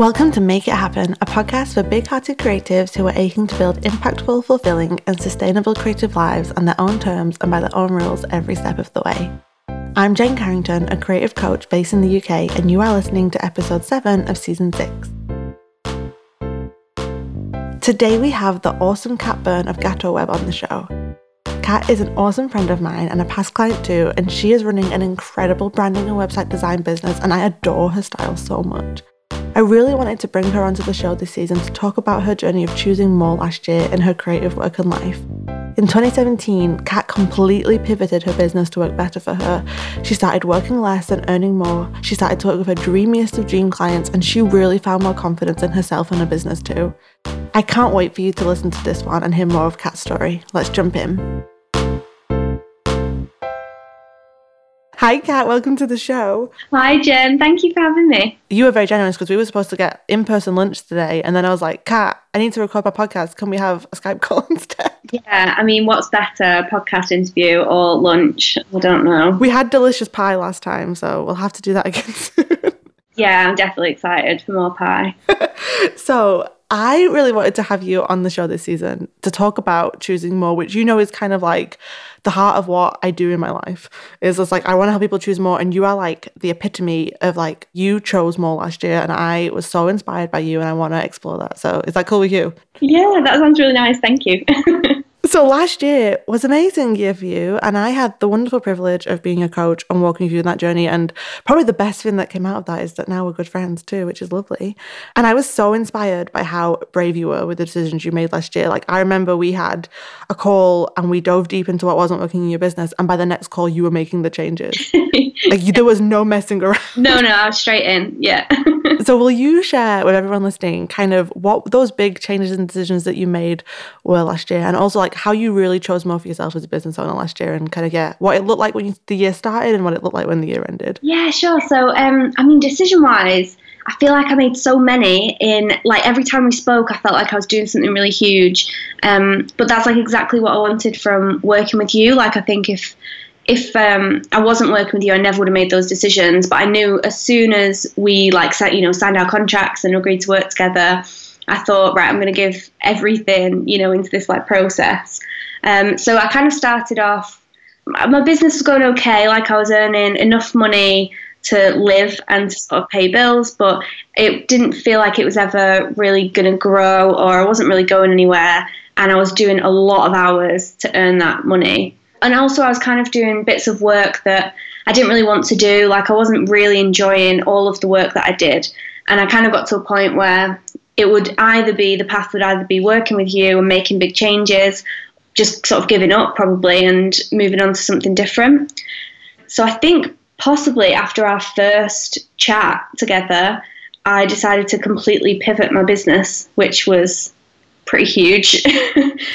Welcome to Make It Happen, a podcast for big hearted creatives who are aching to build impactful, fulfilling, and sustainable creative lives on their own terms and by their own rules every step of the way. I'm Jane Carrington, a creative coach based in the UK, and you are listening to episode 7 of season 6. Today we have the awesome Kat Byrne of Gateau Web on the show. Kat is an awesome friend of mine and a past client too, and she is running an incredible branding and website design business, and I adore her style so much. I really wanted to bring her onto the show this season to talk about her journey of choosing more last year in her creative work and life. In 2017, Kat completely pivoted her business to work better for her. She started working less and earning more. She started to work with her dreamiest of dream clients, and she really found more confidence in herself and her business too. I can't wait for you to listen to this one and hear more of Kat's story. Let's jump in. Hi, Kat. Welcome to the show. Hi, Jen. Thank you for having me. You were very generous because we were supposed to get in person lunch today. And then I was like, Kat, I need to record my podcast. Can we have a Skype call instead? Yeah, I mean, what's better, podcast interview or lunch? I don't know. We had delicious pie last time, so we'll have to do that again soon. yeah, I'm definitely excited for more pie. so, I really wanted to have you on the show this season to talk about choosing more, which you know is kind of like the heart of what I do in my life. Is just like I want to help people choose more, and you are like the epitome of like you chose more last year, and I was so inspired by you, and I want to explore that. So is that cool with you? Yeah, that sounds really nice. Thank you. So last year was amazing year for you, and I had the wonderful privilege of being a coach and walking you through that journey. And probably the best thing that came out of that is that now we're good friends too, which is lovely. And I was so inspired by how brave you were with the decisions you made last year. Like I remember we had a call and we dove deep into what wasn't working in your business, and by the next call you were making the changes. like you, there was no messing around. No, no, I was straight in. Yeah. so will you share with everyone listening kind of what those big changes and decisions that you made were last year, and also like how you really chose more for yourself as a business owner last year and kind of yeah what it looked like when you, the year started and what it looked like when the year ended yeah sure so um i mean decision wise I feel like I made so many in like every time we spoke, I felt like I was doing something really huge. Um, but that's like exactly what I wanted from working with you. Like I think if if um, I wasn't working with you, I never would have made those decisions. But I knew as soon as we like you know, signed our contracts and agreed to work together, I thought, right, I'm going to give everything, you know, into this like process. Um, so I kind of started off, my business was going okay, like I was earning enough money to live and to sort of pay bills, but it didn't feel like it was ever really going to grow or I wasn't really going anywhere. And I was doing a lot of hours to earn that money. And also, I was kind of doing bits of work that I didn't really want to do. Like, I wasn't really enjoying all of the work that I did. And I kind of got to a point where it would either be the path would either be working with you and making big changes just sort of giving up probably and moving on to something different. So I think possibly after our first chat together, I decided to completely pivot my business, which was pretty huge.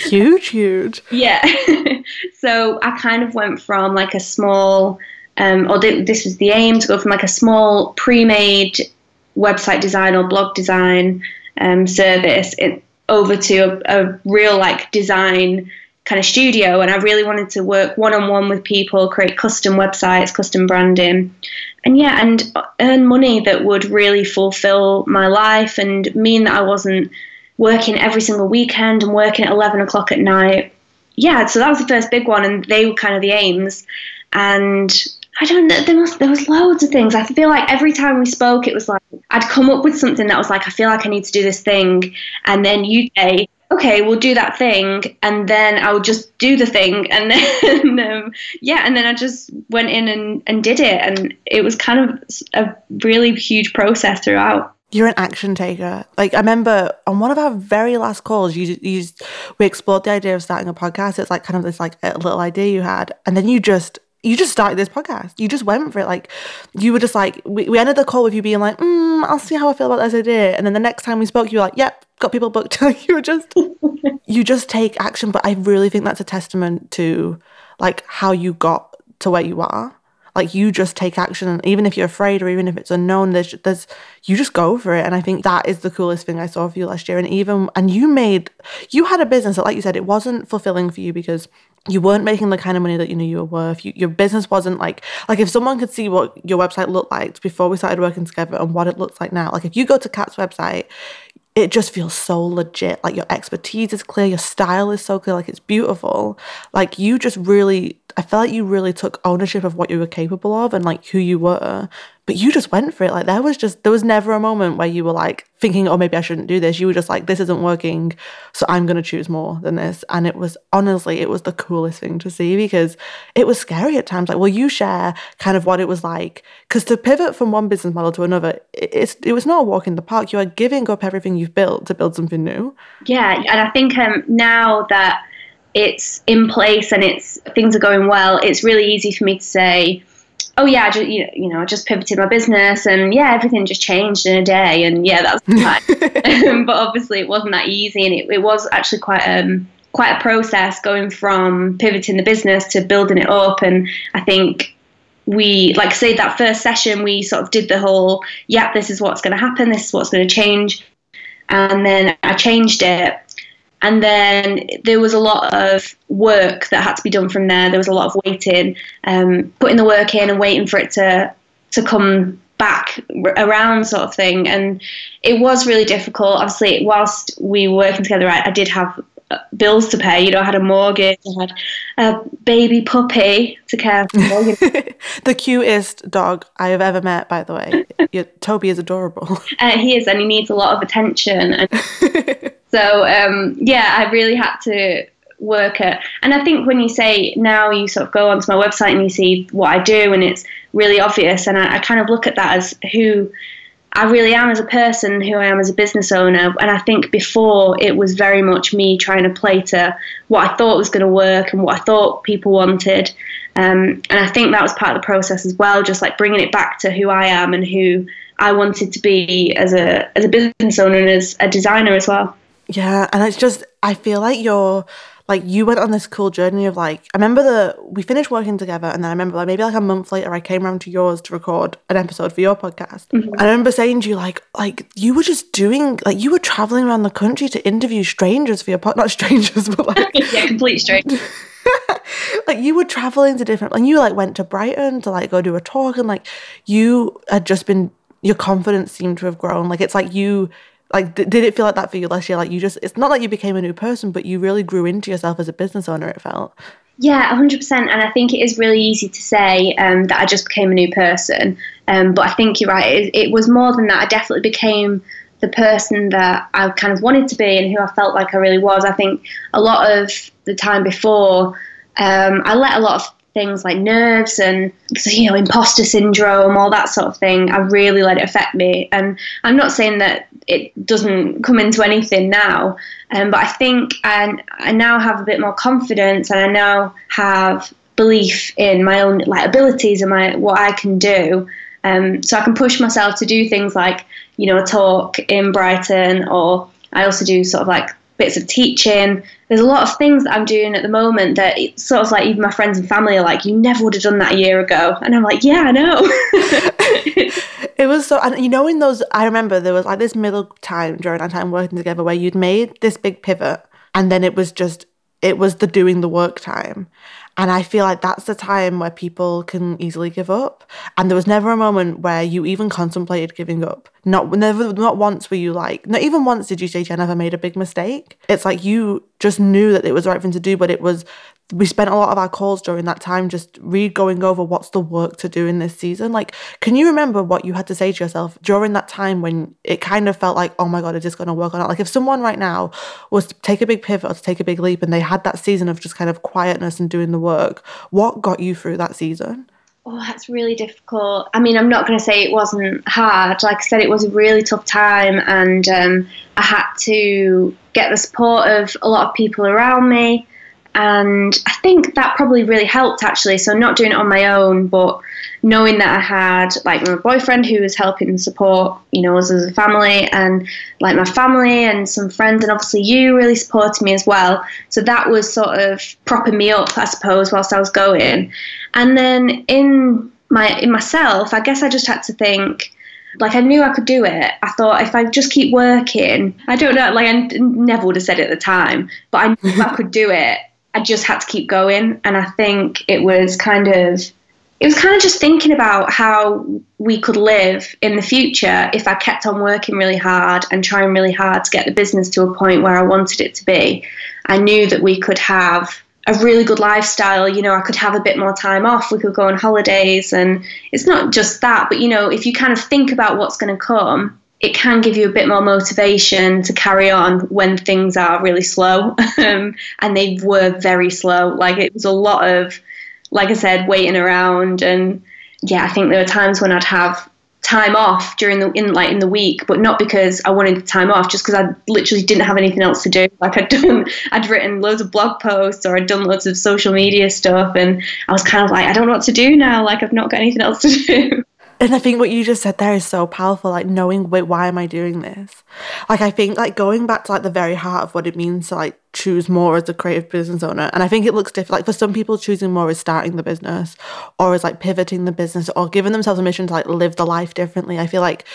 huge, huge. Yeah. so I kind of went from like a small, um, or this was the aim to go from like a small pre made website design or blog design um, service it, over to a, a real like design kind of studio and I really wanted to work one on one with people, create custom websites, custom branding. And yeah, and earn money that would really fulfill my life and mean that I wasn't working every single weekend and working at 11 o'clock at night. Yeah, so that was the first big one, and they were kind of the aims. And I don't know, there was, there was loads of things. I feel like every time we spoke, it was like I'd come up with something that was like, I feel like I need to do this thing. And then you say, okay, we'll do that thing, and then I would just do the thing, and then um, yeah, and then I just went in and, and did it, and it was kind of a really huge process throughout. You're an action taker. Like I remember on one of our very last calls, you, you we explored the idea of starting a podcast. It's like kind of this like little idea you had, and then you just you just started this podcast. You just went for it. Like you were just like we, we ended the call with you being like, mm, I'll see how I feel about this idea. And then the next time we spoke, you were like, Yep, got people booked. you were just you just take action. But I really think that's a testament to like how you got to where you are. Like you just take action, and even if you're afraid or even if it's unknown, there's there's you just go for it. And I think that is the coolest thing I saw for you last year. And even and you made you had a business that, like you said, it wasn't fulfilling for you because you weren't making the kind of money that you knew you were worth. You, your business wasn't like like if someone could see what your website looked like before we started working together and what it looks like now. Like if you go to Kat's website, it just feels so legit. Like your expertise is clear, your style is so clear, like it's beautiful. Like you just really I felt like you really took ownership of what you were capable of and like who you were. But you just went for it. Like there was just there was never a moment where you were like thinking, oh maybe I shouldn't do this. You were just like, this isn't working, so I'm gonna choose more than this. And it was honestly, it was the coolest thing to see because it was scary at times. Like, will you share kind of what it was like? Because to pivot from one business model to another, it's it was not a walk in the park. You are giving up everything you've built to build something new. Yeah, and I think um, now that it's in place and it's things are going well, it's really easy for me to say, oh yeah, I just, you know, I just pivoted my business and yeah, everything just changed in a day and yeah, that's fine. but obviously, it wasn't that easy, and it, it was actually quite um quite a process going from pivoting the business to building it up. And I think we, like say, that first session, we sort of did the whole, yeah, this is what's going to happen, this is what's going to change, and then I changed it and then there was a lot of work that had to be done from there. There was a lot of waiting, um, putting the work in and waiting for it to to come back around, sort of thing. And it was really difficult. Obviously, whilst we were working together, I, I did have bills to pay. You know, I had a mortgage, I had a baby puppy to care for. the cutest dog I have ever met, by the way. Toby is adorable. Uh, he is, and he needs a lot of attention. And so um, yeah, I really had to work at. And I think when you say now you sort of go onto my website and you see what I do, and it's really obvious, and I, I kind of look at that as who. I really am as a person, who I am as a business owner. And I think before it was very much me trying to play to what I thought was going to work and what I thought people wanted. Um, and I think that was part of the process as well, just like bringing it back to who I am and who I wanted to be as a as a business owner and as a designer as well. Yeah, and it's just I feel like you're like you went on this cool journey of like I remember the we finished working together and then I remember like maybe like a month later I came around to yours to record an episode for your podcast. Mm-hmm. And I remember saying to you like like you were just doing like you were traveling around the country to interview strangers for your pod not strangers but like yeah complete strangers. like you were traveling to different and you like went to Brighton to like go do a talk and like you had just been your confidence seemed to have grown like it's like you like did it feel like that for you last year? Like you just it's not like you became a new person but you really grew into yourself as a business owner it felt. Yeah 100% and i think it is really easy to say um, that i just became a new person. Um, but i think you're right. It, it was more than that. I definitely became the person that I kind of wanted to be and who I felt like I really was. I think a lot of the time before, um, I let a lot of things like nerves and you know imposter syndrome all that sort of thing. I really let it affect me. And i'm not saying that it doesn't come into anything now um, but i think I, I now have a bit more confidence and i now have belief in my own like abilities and my what i can do. Um, so i can push myself to do things like you know a talk in brighton or i also do sort of like bits of teaching. There's a lot of things that I'm doing at the moment that it's sort of like even my friends and family are like, you never would have done that a year ago. And I'm like, yeah, I know. it was so, and you know, in those, I remember there was like this middle time during our time working together where you'd made this big pivot and then it was just, it was the doing the work time. And I feel like that's the time where people can easily give up. And there was never a moment where you even contemplated giving up. Not never not once were you like, not even once did you say Jennifer made a big mistake. It's like you just knew that it was the right thing to do, but it was we spent a lot of our calls during that time just re going over what's the work to do in this season. Like, can you remember what you had to say to yourself during that time when it kind of felt like, oh my God, is this going to work or not? Like, if someone right now was to take a big pivot or to take a big leap and they had that season of just kind of quietness and doing the work, what got you through that season? Oh, that's really difficult. I mean, I'm not going to say it wasn't hard. Like I said, it was a really tough time, and um, I had to get the support of a lot of people around me and I think that probably really helped actually. So not doing it on my own, but knowing that I had like my boyfriend who was helping and support, you know, us as a family, and like my family and some friends, and obviously you really supported me as well. So that was sort of propping me up, I suppose, whilst I was going. And then in my in myself, I guess I just had to think like I knew I could do it. I thought if I just keep working, I don't know, like I never would have said it at the time, but I knew I could do it I just had to keep going. And I think it was kind of it was kind of just thinking about how we could live in the future if I kept on working really hard and trying really hard to get the business to a point where I wanted it to be. I knew that we could have a really good lifestyle. You know, I could have a bit more time off. We could go on holidays. And it's not just that, but, you know, if you kind of think about what's going to come, it can give you a bit more motivation to carry on when things are really slow. Um, and they were very slow. Like it was a lot of like I said, waiting around. And yeah, I think there were times when I'd have time off during the in like in the week, but not because I wanted the time off, just because I literally didn't have anything else to do. Like I'd done, I'd written loads of blog posts or I'd done loads of social media stuff, and I was kind of like, I don't know what to do now. Like I've not got anything else to do. And I think what you just said there is so powerful, like knowing, wait, why am I doing this? Like, I think, like, going back to, like, the very heart of what it means to, like, choose more as a creative business owner. And I think it looks different. Like, for some people, choosing more is starting the business or is, like, pivoting the business or giving themselves a mission to, like, live the life differently. I feel like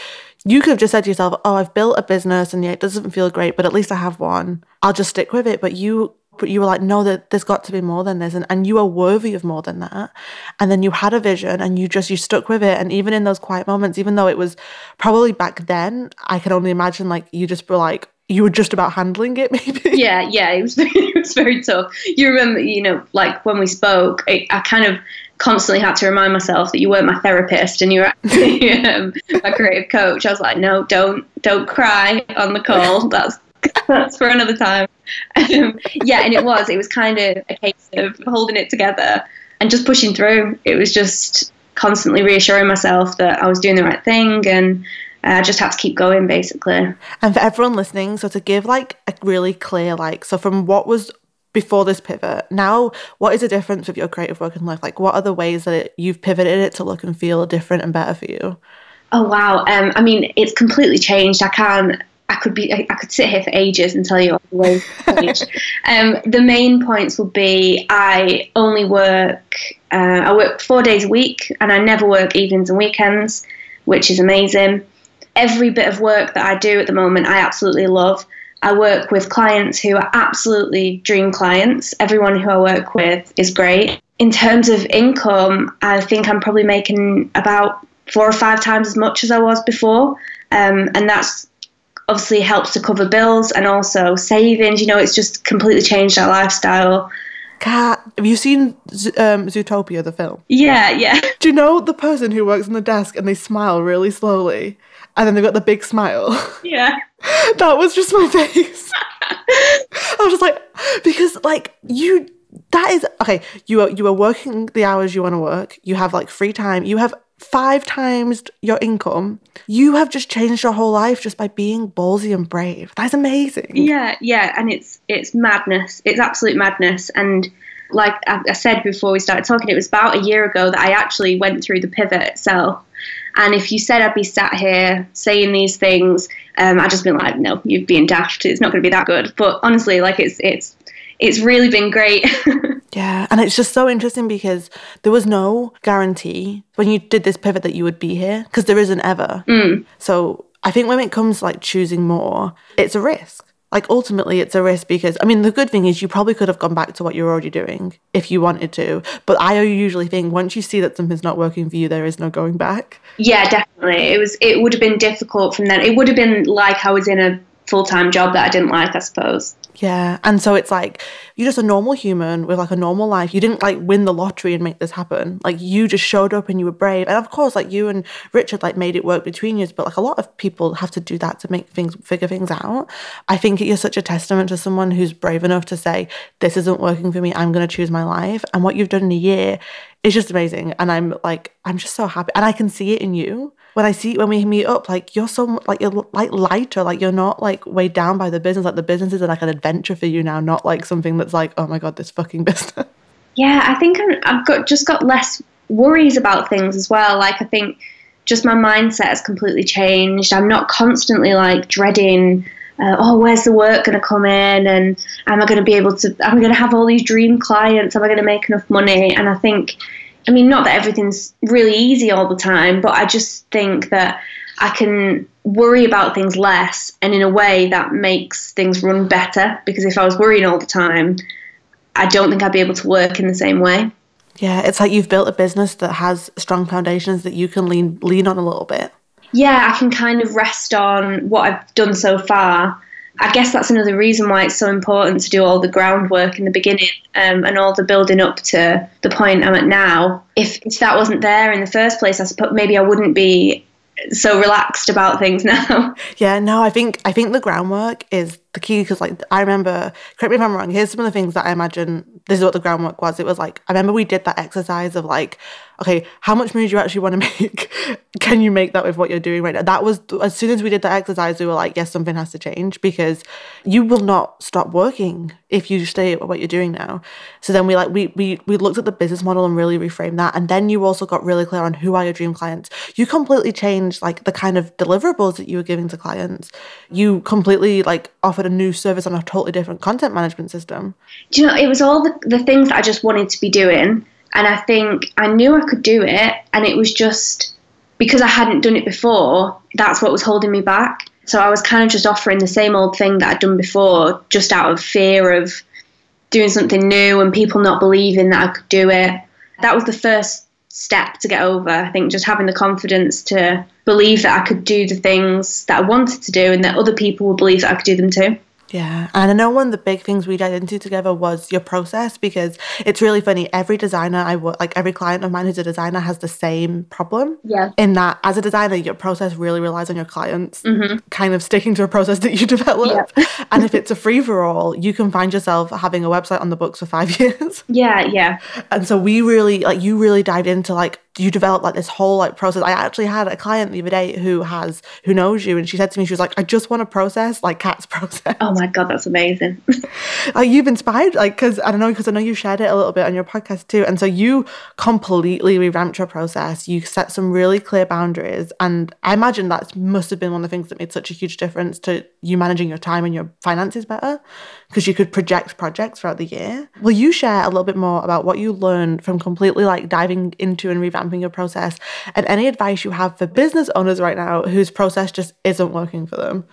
you could have just said to yourself, oh, I've built a business and yeah, it doesn't feel great, but at least I have one. I'll just stick with it. But you but you were like, no, that there's got to be more than this, and, and you are worthy of more than that. And then you had a vision, and you just you stuck with it. And even in those quiet moments, even though it was probably back then, I can only imagine like you just were like you were just about handling it, maybe. Yeah, yeah, it was it was very tough. You remember, you know, like when we spoke, I, I kind of constantly had to remind myself that you weren't my therapist and you were actually um, my creative coach. I was like, no, don't don't cry on the call. That's that's for another time. Um, yeah, and it was. It was kind of a case of holding it together and just pushing through. It was just constantly reassuring myself that I was doing the right thing and I just had to keep going basically. And for everyone listening, so to give like a really clear, like, so from what was before this pivot, now what is the difference with your creative work in life? Like, what are the ways that it, you've pivoted it to look and feel different and better for you? Oh wow! Um, I mean, it's completely changed. I can't I could be I, could sit here for ages and tell you all the ways um, the main points would be I only work uh, I work four days a week and I never work evenings and weekends, which is amazing. Every bit of work that I do at the moment I absolutely love. I work with clients who are absolutely dream clients. Everyone who I work with is great. In terms of income, I think I'm probably making about four or five times as much as I was before. Um, and that's obviously helps to cover bills and also savings. You know, it's just completely changed our lifestyle. Kat, have you seen um, Zootopia, the film? Yeah, yeah. Do you know the person who works on the desk and they smile really slowly? And then they've got the big smile. Yeah. that was just my face. I was just like, because like you that is okay you are you are working the hours you want to work you have like free time you have five times your income, you have just changed your whole life just by being ballsy and brave. That's amazing. Yeah, yeah, and it's it's madness. It's absolute madness. And like I said before we started talking, it was about a year ago that I actually went through the pivot itself. And if you said I'd be sat here saying these things, um, I'd just been like, no, you've been daft. It's not going to be that good. But honestly, like it's it's it's really been great. yeah, and it's just so interesting because there was no guarantee when you did this pivot that you would be here because there isn't ever. Mm. So I think when it comes like choosing more, it's a risk. Like ultimately, it's a risk because I mean the good thing is you probably could have gone back to what you're already doing if you wanted to. But I usually think once you see that something's not working for you, there is no going back. Yeah, definitely. It was. It would have been difficult from then. It would have been like I was in a full time job that I didn't like, I suppose. Yeah. And so it's like you're just a normal human with like a normal life. You didn't like win the lottery and make this happen. Like you just showed up and you were brave. And of course, like you and Richard like made it work between you. But like a lot of people have to do that to make things figure things out. I think you're such a testament to someone who's brave enough to say, This isn't working for me. I'm gonna choose my life. And what you've done in a year is just amazing. And I'm like, I'm just so happy. And I can see it in you when I see when we meet up, like you're so like you're like lighter, like you're not like weighed down by the business. Like the business is like an adventure for you now, not like something that's like, oh my god, this fucking business. Yeah, I think i have got just got less worries about things as well. Like I think just my mindset has completely changed. I'm not constantly like dreading. Uh, oh, where's the work going to come in? And am I going to be able to? Am I going to have all these dream clients? Am I going to make enough money? And I think I mean, not that everything's really easy all the time, but I just think that I can worry about things less and in a way that makes things run better. Because if I was worrying all the time, I don't think I'd be able to work in the same way. Yeah, it's like you've built a business that has strong foundations that you can lean lean on a little bit. Yeah, I can kind of rest on what I've done so far. I guess that's another reason why it's so important to do all the groundwork in the beginning um, and all the building up to the point I'm at now. If, if that wasn't there in the first place, I suppose maybe I wouldn't be so relaxed about things now. Yeah, no, I think I think the groundwork is the key because like I remember, correct me if I'm wrong. Here's some of the things that I imagine. This is what the groundwork was. It was like I remember we did that exercise of like, okay, how much money do you actually want to make? Can you make that with what you're doing right now? That was as soon as we did that exercise, we were like, yes, something has to change because you will not stop working if you stay at what you're doing now. So then we like we we we looked at the business model and really reframed that, and then you also got really clear on who are your dream clients. You completely changed like the kind of deliverables that you were giving to clients. You completely like offered a new service on a totally different content management system. Do you know, it was all the, the things that I just wanted to be doing. And I think I knew I could do it. And it was just because I hadn't done it before, that's what was holding me back. So I was kind of just offering the same old thing that I'd done before, just out of fear of doing something new and people not believing that I could do it. That was the first step to get over. I think just having the confidence to believe that I could do the things that I wanted to do and that other people would believe that I could do them too. Yeah, and I know one of the big things we did into together was your process because it's really funny. Every designer I work, like every client of mine who's a designer, has the same problem. Yeah. In that, as a designer, your process really relies on your clients mm-hmm. kind of sticking to a process that you develop. Yeah. and if it's a free for all, you can find yourself having a website on the books for five years. Yeah, yeah. And so we really like you really dived into like you develop like this whole like process. I actually had a client the other day who has who knows you, and she said to me, she was like, "I just want to process like Kat's process." Oh my god, that's amazing. like you've inspired, like because I don't know, because I know you shared it a little bit on your podcast too, and so you completely revamped your process. You set some really clear boundaries, and I imagine that must have been one of the things that made such a huge difference to you managing your time and your finances better, because you could project projects throughout the year. Will you share a little bit more about what you learned from completely like diving into and revamping revamping your process and any advice you have for business owners right now whose process just isn't working for them.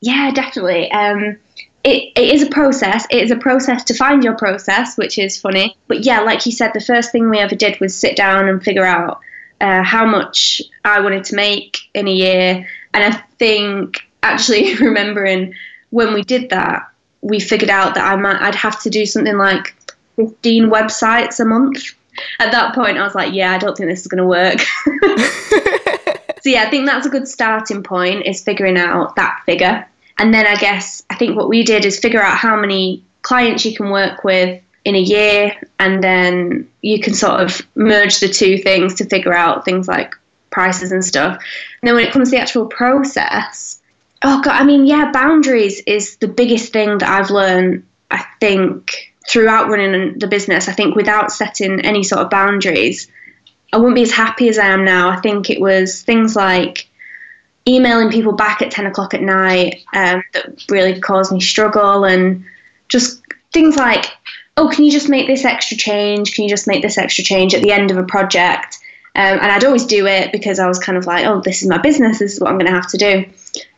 Yeah, definitely. Um, it, it is a process. It is a process to find your process, which is funny. But yeah, like you said, the first thing we ever did was sit down and figure out uh, how much I wanted to make in a year. And I think actually remembering when we did that, we figured out that I might I'd have to do something like 15 websites a month at that point, I was like, yeah, I don't think this is going to work. so yeah, I think that's a good starting point is figuring out that figure. And then I guess I think what we did is figure out how many clients you can work with in a year, and then you can sort of merge the two things to figure out things like prices and stuff. And then when it comes to the actual process, oh god, I mean, yeah, boundaries is the biggest thing that I've learned. I think throughout running the business, I think without setting any sort of boundaries, I wouldn't be as happy as I am now. I think it was things like emailing people back at 10 o'clock at night um, that really caused me struggle and just things like, oh, can you just make this extra change? Can you just make this extra change at the end of a project? Um, and I'd always do it because I was kind of like, oh, this is my business, this is what I'm going to have to do.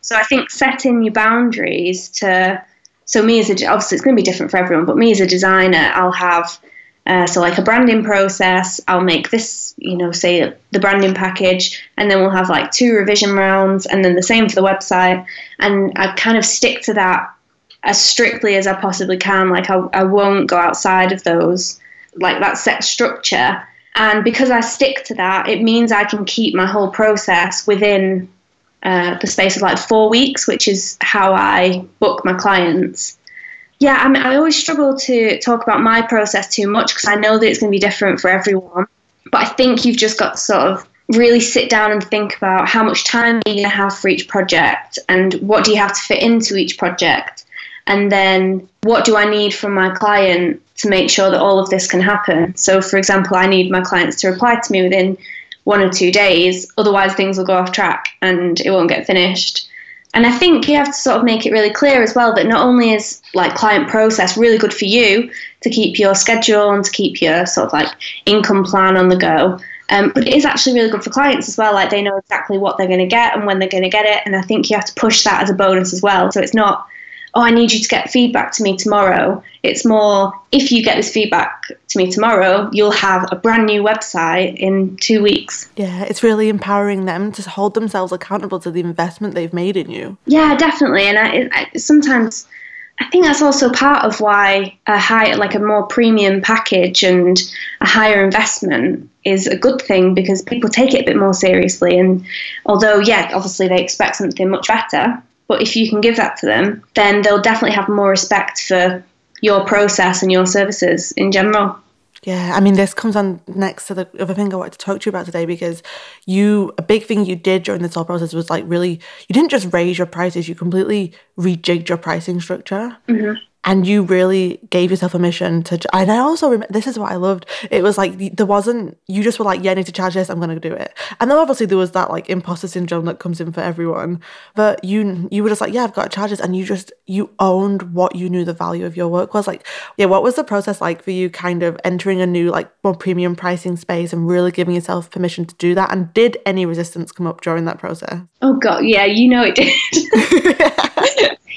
So I think setting your boundaries to so me as a obviously it's going to be different for everyone, but me as a designer, I'll have uh, so like a branding process. I'll make this, you know, say the branding package, and then we'll have like two revision rounds, and then the same for the website. And I kind of stick to that as strictly as I possibly can. Like I, I won't go outside of those, like that set structure. And because I stick to that, it means I can keep my whole process within uh, the space of like four weeks, which is how I book my clients. Yeah, I mean, I always struggle to talk about my process too much because I know that it's going to be different for everyone. But I think you've just got to sort of really sit down and think about how much time you going to have for each project and what do you have to fit into each project. And then what do I need from my client to make sure that all of this can happen? So, for example, I need my clients to reply to me within one or two days. Otherwise, things will go off track and it won't get finished. And I think you have to sort of make it really clear as well that not only is like client process really good for you to keep your schedule and to keep your sort of like income plan on the go, um, but it is actually really good for clients as well. Like they know exactly what they're going to get and when they're going to get it. And I think you have to push that as a bonus as well. So it's not, oh, I need you to get feedback to me tomorrow. It's more, if you get this feedback to me tomorrow, you'll have a brand new website in two weeks. Yeah, it's really empowering them to hold themselves accountable to the investment they've made in you. Yeah, definitely. And I, I, sometimes I think that's also part of why a higher, like a more premium package and a higher investment is a good thing because people take it a bit more seriously. And although, yeah, obviously they expect something much better, but if you can give that to them, then they'll definitely have more respect for your process and your services in general. Yeah, I mean, this comes on next to the other thing I wanted to talk to you about today because you, a big thing you did during this whole process was like really, you didn't just raise your prices, you completely rejigged your pricing structure. Mm-hmm and you really gave yourself a mission to and i also remember this is what i loved. It was like there wasn't you just were like yeah i need to charge this i'm gonna do it. And then obviously there was that like imposter syndrome that comes in for everyone. But you you were just like yeah i've got to charge this and you just you owned what you knew the value of your work was. Like yeah what was the process like for you kind of entering a new like more premium pricing space and really giving yourself permission to do that? And did any resistance come up during that process? Oh god. Yeah you know it did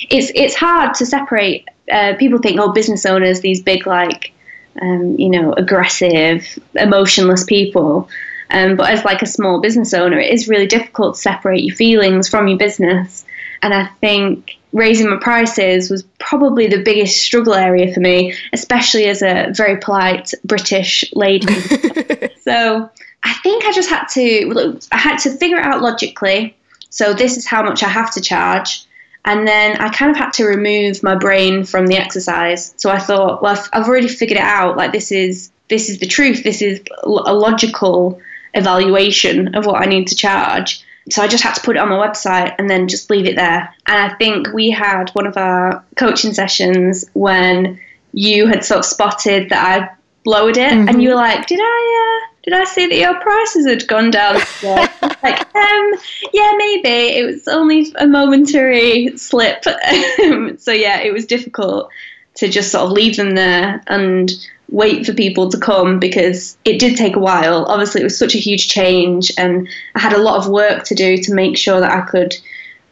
it's it's hard to separate uh, people think, oh, business owners, these big, like, um, you know, aggressive, emotionless people. Um, but as like a small business owner, it is really difficult to separate your feelings from your business. And I think raising my prices was probably the biggest struggle area for me, especially as a very polite British lady. so I think I just had to, I had to figure it out logically. So this is how much I have to charge. And then I kind of had to remove my brain from the exercise. So I thought, well, I've already figured it out. Like this is this is the truth. This is a logical evaluation of what I need to charge. So I just had to put it on my website and then just leave it there. And I think we had one of our coaching sessions when you had sort of spotted that I lowered it, mm-hmm. and you were like, "Did I? Uh, did I see that your prices had gone down? like, um, yeah, maybe. It was only a momentary slip. so yeah, it was difficult to just sort of leave them there and wait for people to come because it did take a while. Obviously, it was such a huge change, and I had a lot of work to do to make sure that I could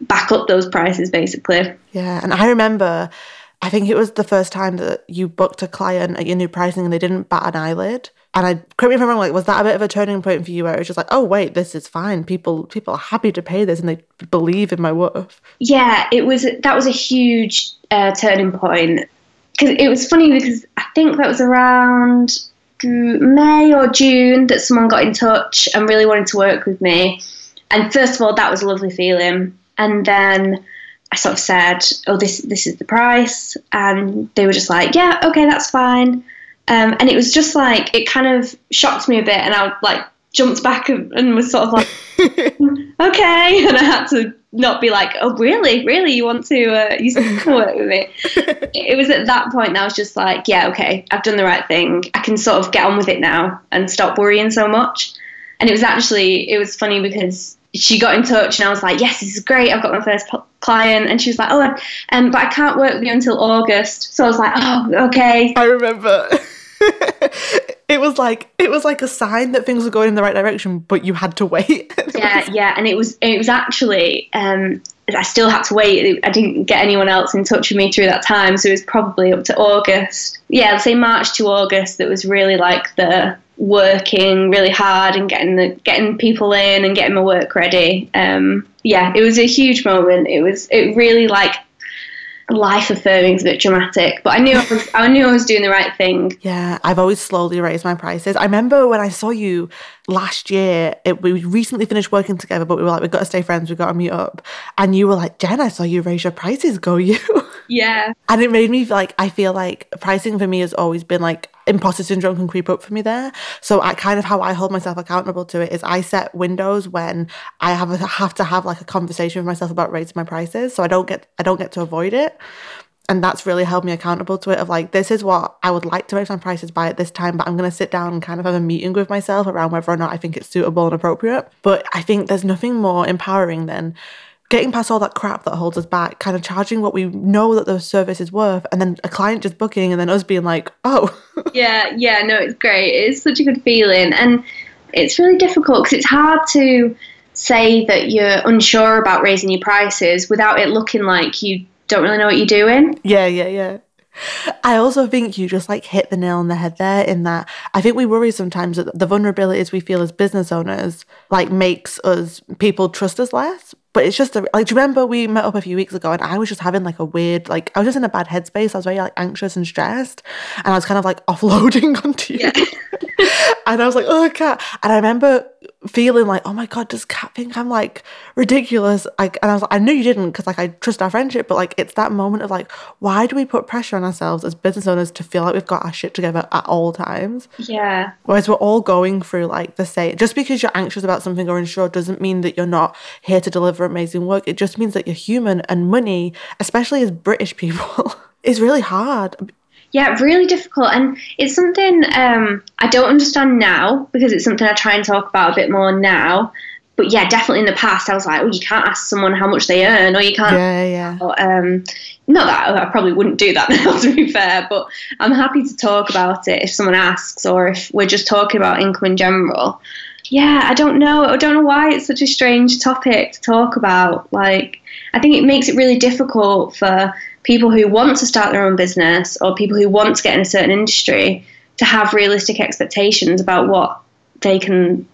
back up those prices, basically. Yeah, and I remember. I think it was the first time that you booked a client at your new pricing and they didn't bat an eyelid and I correct me if I'm wrong. Like, was that a bit of a turning point for you, where it was just like, oh wait, this is fine. People people are happy to pay this, and they believe in my worth. Yeah, it was. That was a huge uh, turning point because it was funny because I think that was around May or June that someone got in touch and really wanted to work with me. And first of all, that was a lovely feeling. And then I sort of said, "Oh, this this is the price," and they were just like, "Yeah, okay, that's fine." Um, and it was just like it kind of shocked me a bit, and I like jumped back and was sort of like, okay, and I had to not be like, oh really, really, you want to uh, you work with me? it was at that point that I was just like, yeah, okay, I've done the right thing. I can sort of get on with it now and stop worrying so much. And it was actually it was funny because she got in touch and I was like, yes, this is great. I've got my first client. And she was like, oh, um, but I can't work with you until August. So I was like, oh, okay. I remember. it was like it was like a sign that things were going in the right direction, but you had to wait. yeah, yeah, and it was it was actually um, I still had to wait. I didn't get anyone else in touch with me through that time, so it was probably up to August. Yeah, I'd say March to August. That was really like the working really hard and getting the getting people in and getting my work ready. Um, yeah, it was a huge moment. It was it really like life affirming is a bit dramatic, but I knew I was I knew I was doing the right thing. Yeah, I've always slowly raised my prices. I remember when I saw you last year, it, we recently finished working together, but we were like, we've got to stay friends, we've got to meet up. And you were like, Jen, I saw you raise your prices, go you. Yeah. And it made me like, I feel like pricing for me has always been like, imposter syndrome can creep up for me there. So I kind of how I hold myself accountable to it is I set windows when I have a, have to have like a conversation with myself about raising my prices. So I don't get I don't get to avoid it and that's really held me accountable to it of like this is what i would like to raise my prices by at this time but i'm going to sit down and kind of have a meeting with myself around whether or not i think it's suitable and appropriate but i think there's nothing more empowering than getting past all that crap that holds us back kind of charging what we know that the service is worth and then a client just booking and then us being like oh yeah yeah no it's great it's such a good feeling and it's really difficult because it's hard to say that you're unsure about raising your prices without it looking like you don't really know what you're doing. Yeah, yeah, yeah. I also think you just like hit the nail on the head there in that I think we worry sometimes that the vulnerabilities we feel as business owners like makes us people trust us less. But it's just a, like, do you remember we met up a few weeks ago and I was just having like a weird, like, I was just in a bad headspace. I was very like anxious and stressed and I was kind of like offloading onto you. Yeah. and I was like, oh, Kat. And I remember feeling like, oh my God, does Kat think I'm like ridiculous? Like, and I was like, I knew you didn't because like I trust our friendship, but like it's that moment of like, why do we put pressure on ourselves as business owners to feel like we've got our shit together at all times? Yeah. Whereas we're all going through like the same, just because you're anxious about something or unsure doesn't mean that you're not here to deliver amazing work. It just means that you're human and money, especially as British people, is really hard yeah, really difficult. And it's something um, I don't understand now because it's something I try and talk about a bit more now. But yeah, definitely in the past, I was like, oh, you can't ask someone how much they earn, or you can't. Yeah, yeah. Or, um, not that I probably wouldn't do that now, to be fair, but I'm happy to talk about it if someone asks, or if we're just talking about income in general. Yeah, I don't know. I don't know why it's such a strange topic to talk about. Like, I think it makes it really difficult for people who want to start their own business or people who want to get in a certain industry to have realistic expectations about what they can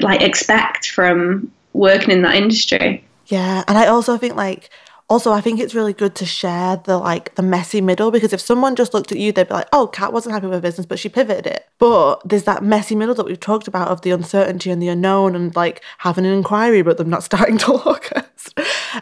like expect from working in that industry. Yeah, and I also think like also I think it's really good to share the like the messy middle because if someone just looked at you they'd be like, "Oh, Kat wasn't happy with her business, but she pivoted it." But there's that messy middle that we've talked about of the uncertainty and the unknown and like having an inquiry but them not starting to look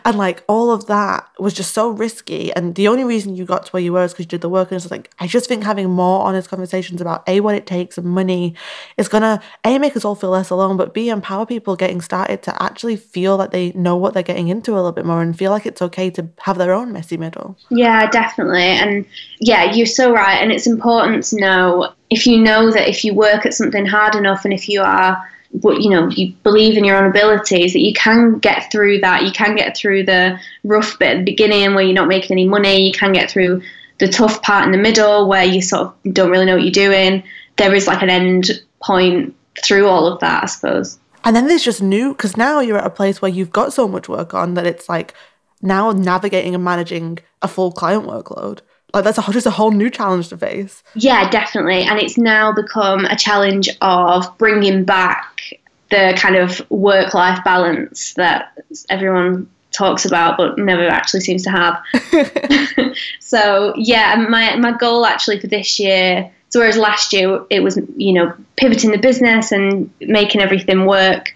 and like all of that was just so risky. And the only reason you got to where you were is because you did the work. And it's like, I just think having more honest conversations about A, what it takes and money is to A, make us all feel less alone, but B, empower people getting started to actually feel like they know what they're getting into a little bit more and feel like it's okay to have their own messy middle. Yeah, definitely. And yeah, you're so right. And it's important to know if you know that if you work at something hard enough and if you are you know you believe in your own abilities that you can get through that you can get through the rough bit at the beginning where you're not making any money you can get through the tough part in the middle where you sort of don't really know what you're doing there is like an end point through all of that i suppose and then there's just new because now you're at a place where you've got so much work on that it's like now navigating and managing a full client workload like that's a, just a whole new challenge to face. Yeah, definitely. And it's now become a challenge of bringing back the kind of work life balance that everyone talks about but never actually seems to have. so yeah, my my goal actually for this year. So whereas last year it was you know pivoting the business and making everything work,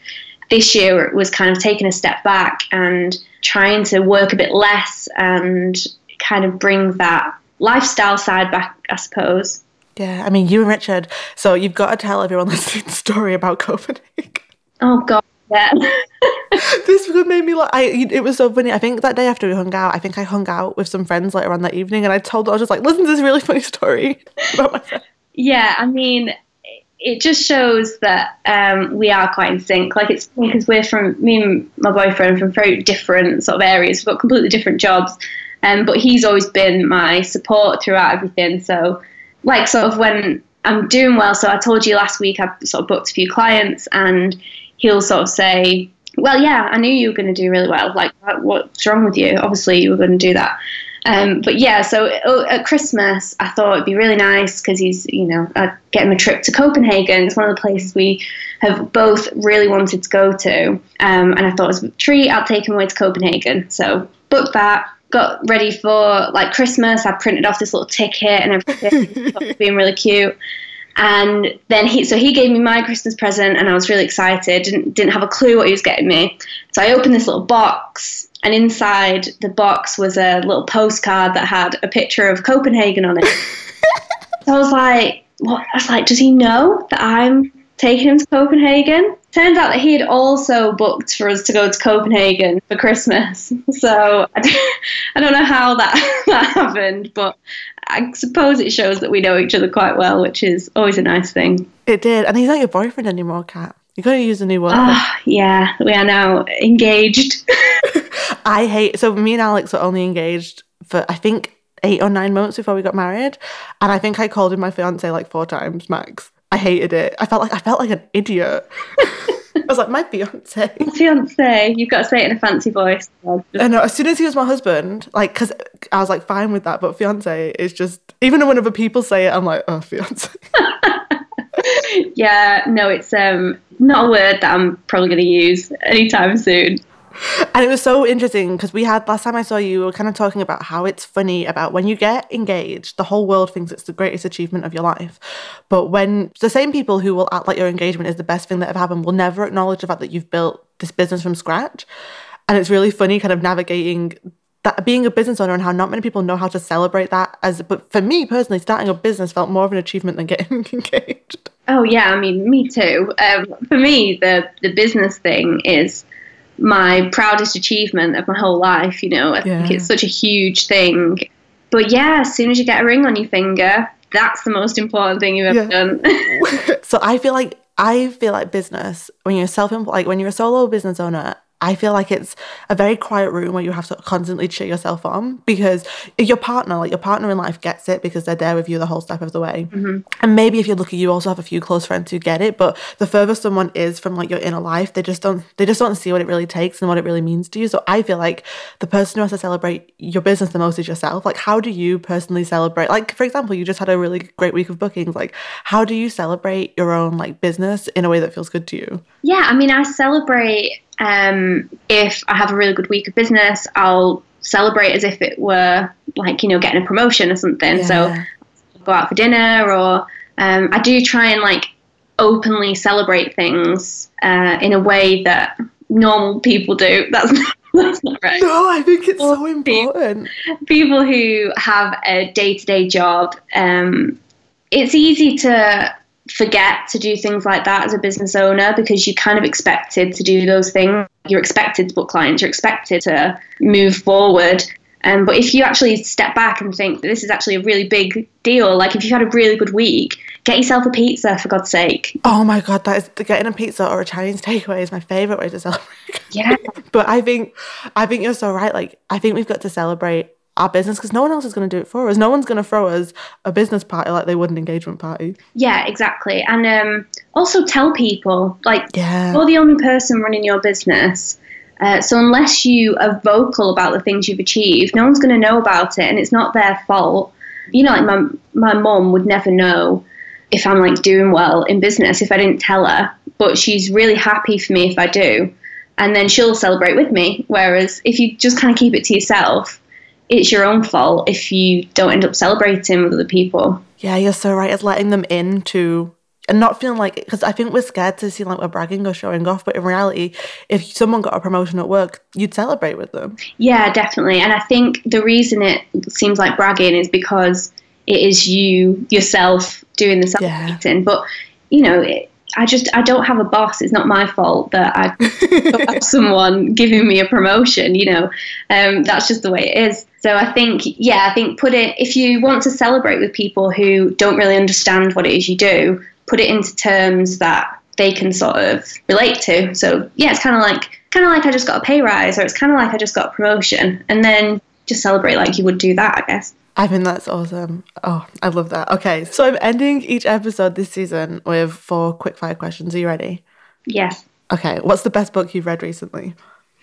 this year it was kind of taking a step back and trying to work a bit less and kind of bring that lifestyle side back, I suppose. Yeah, I mean, you and Richard. So you've got to tell everyone listening the story about Copenhagen. Oh God, yeah. this made me like. I. It was so funny. I think that day after we hung out, I think I hung out with some friends later on that evening, and I told I was just like, "Listen to this really funny story about my friend." Yeah, I mean, it just shows that um, we are quite in sync. Like it's because we're from me and my boyfriend from very different sort of areas. We've got completely different jobs, um, but he's always been my support throughout everything. So, like, sort of when I'm doing well, so I told you last week I've sort of booked a few clients, and he'll sort of say, Well, yeah, I knew you were going to do really well. Like, what's wrong with you? Obviously, you were going to do that. Um, but yeah, so oh, at Christmas, I thought it'd be really nice because he's, you know, I'd get him a trip to Copenhagen. It's one of the places we have both really wanted to go to. Um, and I thought as a treat, I'll take him away to Copenhagen. So booked that, got ready for like Christmas. I printed off this little ticket and everything, being really cute. And then he, so he gave me my Christmas present, and I was really excited. Didn't didn't have a clue what he was getting me. So I opened this little box, and inside the box was a little postcard that had a picture of Copenhagen on it. so I was like, what? I was like, does he know that I'm taking him to Copenhagen? Turns out that he had also booked for us to go to Copenhagen for Christmas. So I don't know how that, that happened, but I suppose it shows that we know each other quite well, which is always a nice thing. It did. And he's not your boyfriend anymore, Kat. You gotta use a new word. Uh, yeah, we are now engaged. I hate so me and Alex were only engaged for I think eight or nine months before we got married. And I think I called him my fiance like four times max. I hated it. I felt like I felt like an idiot. I was like, my fiance. Fiance, you've got to say it in a fancy voice. I know. As soon as he was my husband, like, because I was like fine with that, but fiance is just even when other people say it, I'm like, oh, fiance. yeah, no, it's um not a word that I'm probably going to use anytime soon. And it was so interesting because we had last time I saw you, we were kind of talking about how it's funny about when you get engaged, the whole world thinks it's the greatest achievement of your life. But when the same people who will act like your engagement is the best thing that ever happened will never acknowledge the fact that you've built this business from scratch. And it's really funny kind of navigating that being a business owner and how not many people know how to celebrate that as but for me personally starting a business felt more of an achievement than getting engaged oh yeah i mean me too um, for me the the business thing is my proudest achievement of my whole life you know i yeah. think it's such a huge thing but yeah as soon as you get a ring on your finger that's the most important thing you've ever yeah. done so i feel like i feel like business when you're self-employed like when you're a solo business owner I feel like it's a very quiet room where you have to constantly cheer yourself on because your partner, like your partner in life, gets it because they're there with you the whole step of the way. Mm-hmm. And maybe if you're lucky, you also have a few close friends who get it. But the further someone is from like your inner life, they just don't they just don't see what it really takes and what it really means to you. So I feel like the person who has to celebrate your business the most is yourself. Like, how do you personally celebrate? Like, for example, you just had a really great week of bookings. Like, how do you celebrate your own like business in a way that feels good to you? Yeah, I mean, I celebrate um, if I have a really good week of business, I'll celebrate as if it were like, you know, getting a promotion or something. Yeah. So go out for dinner or um, I do try and like openly celebrate things uh, in a way that normal people do. That's not, that's not right. No, I think it's so important. People who have a day to day job, um, it's easy to forget to do things like that as a business owner because you're kind of expected to do those things. You're expected to book clients, you're expected to move forward. Um, but if you actually step back and think that this is actually a really big deal, like if you've had a really good week, get yourself a pizza for God's sake. Oh my God, that is getting a pizza or a Chinese takeaway is my favorite way to celebrate. Yeah. but I think I think you're so right. Like I think we've got to celebrate our business because no one else is going to do it for us. No one's going to throw us a business party like they would an engagement party. Yeah, exactly. And um, also tell people like yeah. you're the only person running your business. Uh, so unless you are vocal about the things you've achieved, no one's going to know about it, and it's not their fault. You know, like my my mom would never know if I'm like doing well in business if I didn't tell her, but she's really happy for me if I do, and then she'll celebrate with me. Whereas if you just kind of keep it to yourself, it's your own fault if you don't end up celebrating with other people. Yeah, you're so right. It's letting them into and not feeling like because I think we're scared to seem like we're bragging or showing off, but in reality, if someone got a promotion at work, you'd celebrate with them. Yeah, definitely. And I think the reason it seems like bragging is because it is you yourself doing the celebrating. Yeah. But you know, it, I just I don't have a boss. It's not my fault that I have someone giving me a promotion. You know, um, that's just the way it is. So I think, yeah, I think put it if you want to celebrate with people who don't really understand what it is you do, put it into terms that they can sort of relate to. So yeah, it's kind of like kind of like I just got a pay rise, or it's kind of like I just got a promotion, and then just celebrate like you would do that, I guess. I think that's awesome. Oh, I love that. Okay, so I'm ending each episode this season with four quick fire questions. Are you ready? Yes. Okay, what's the best book you've read recently?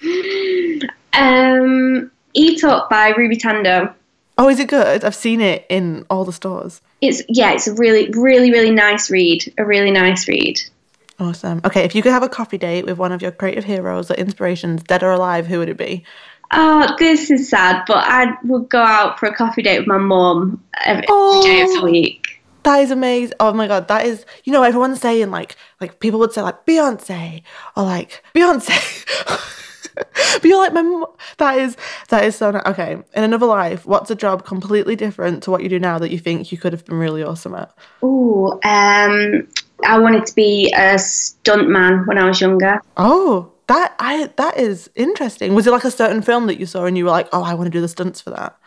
Um, Eat Up by Ruby Tandoh. Oh, is it good? I've seen it in all the stores. It's yeah, it's a really, really, really nice read. A really nice read. Awesome. Okay, if you could have a coffee date with one of your creative heroes or inspirations, dead or alive, who would it be? Oh, this is sad, but I would go out for a coffee date with my mum every, oh, day of the week. That is amazing. Oh my god, that is you know, everyone's saying like like people would say like Beyonce or like Beyonce. but you're like my mom. that is that is so nice. okay in another life what's a job completely different to what you do now that you think you could have been really awesome at oh um i wanted to be a stuntman when i was younger oh that I that is interesting. Was it like a certain film that you saw and you were like, oh, I want to do the stunts for that?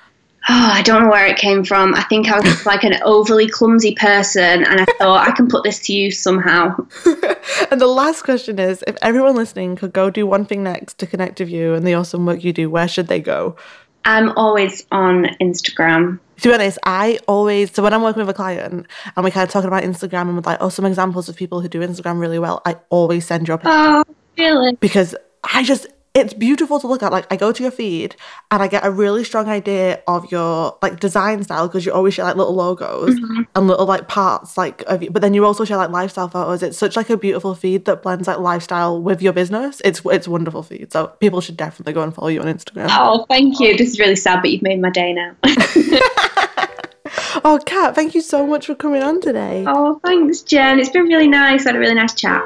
Oh, I don't know where it came from. I think I was like an overly clumsy person, and I thought I can put this to use somehow. and the last question is: If everyone listening could go do one thing next to connect with you and the awesome work you do, where should they go? I'm always on Instagram. To be honest, I always so when I'm working with a client and we're kind of talking about Instagram and with like oh some examples of people who do Instagram really well, I always send you a picture Oh, really? because I just it's beautiful to look at. Like I go to your feed and I get a really strong idea of your like design style because you always share like little logos mm-hmm. and little like parts like of you. But then you also share like lifestyle photos. It's such like a beautiful feed that blends like lifestyle with your business. It's it's wonderful feed. So people should definitely go and follow you on Instagram. Oh, thank you. This is really sad, but you've made my day now. Oh, Kat, thank you so much for coming on today. oh, thanks, Jen. It's been really nice. I had a really nice chat.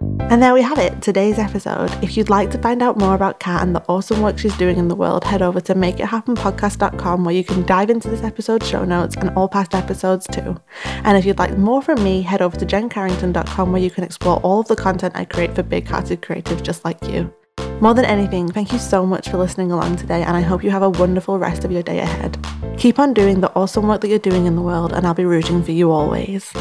And there we have it, today's episode. If you'd like to find out more about Kat and the awesome work she's doing in the world, head over to makeithappenpodcast.com where you can dive into this episode's show notes and all past episodes too. And if you'd like more from me, head over to jencarrington.com where you can explore all of the content I create for big hearted creatives just like you. More than anything, thank you so much for listening along today, and I hope you have a wonderful rest of your day ahead. Keep on doing the awesome work that you're doing in the world, and I'll be rooting for you always.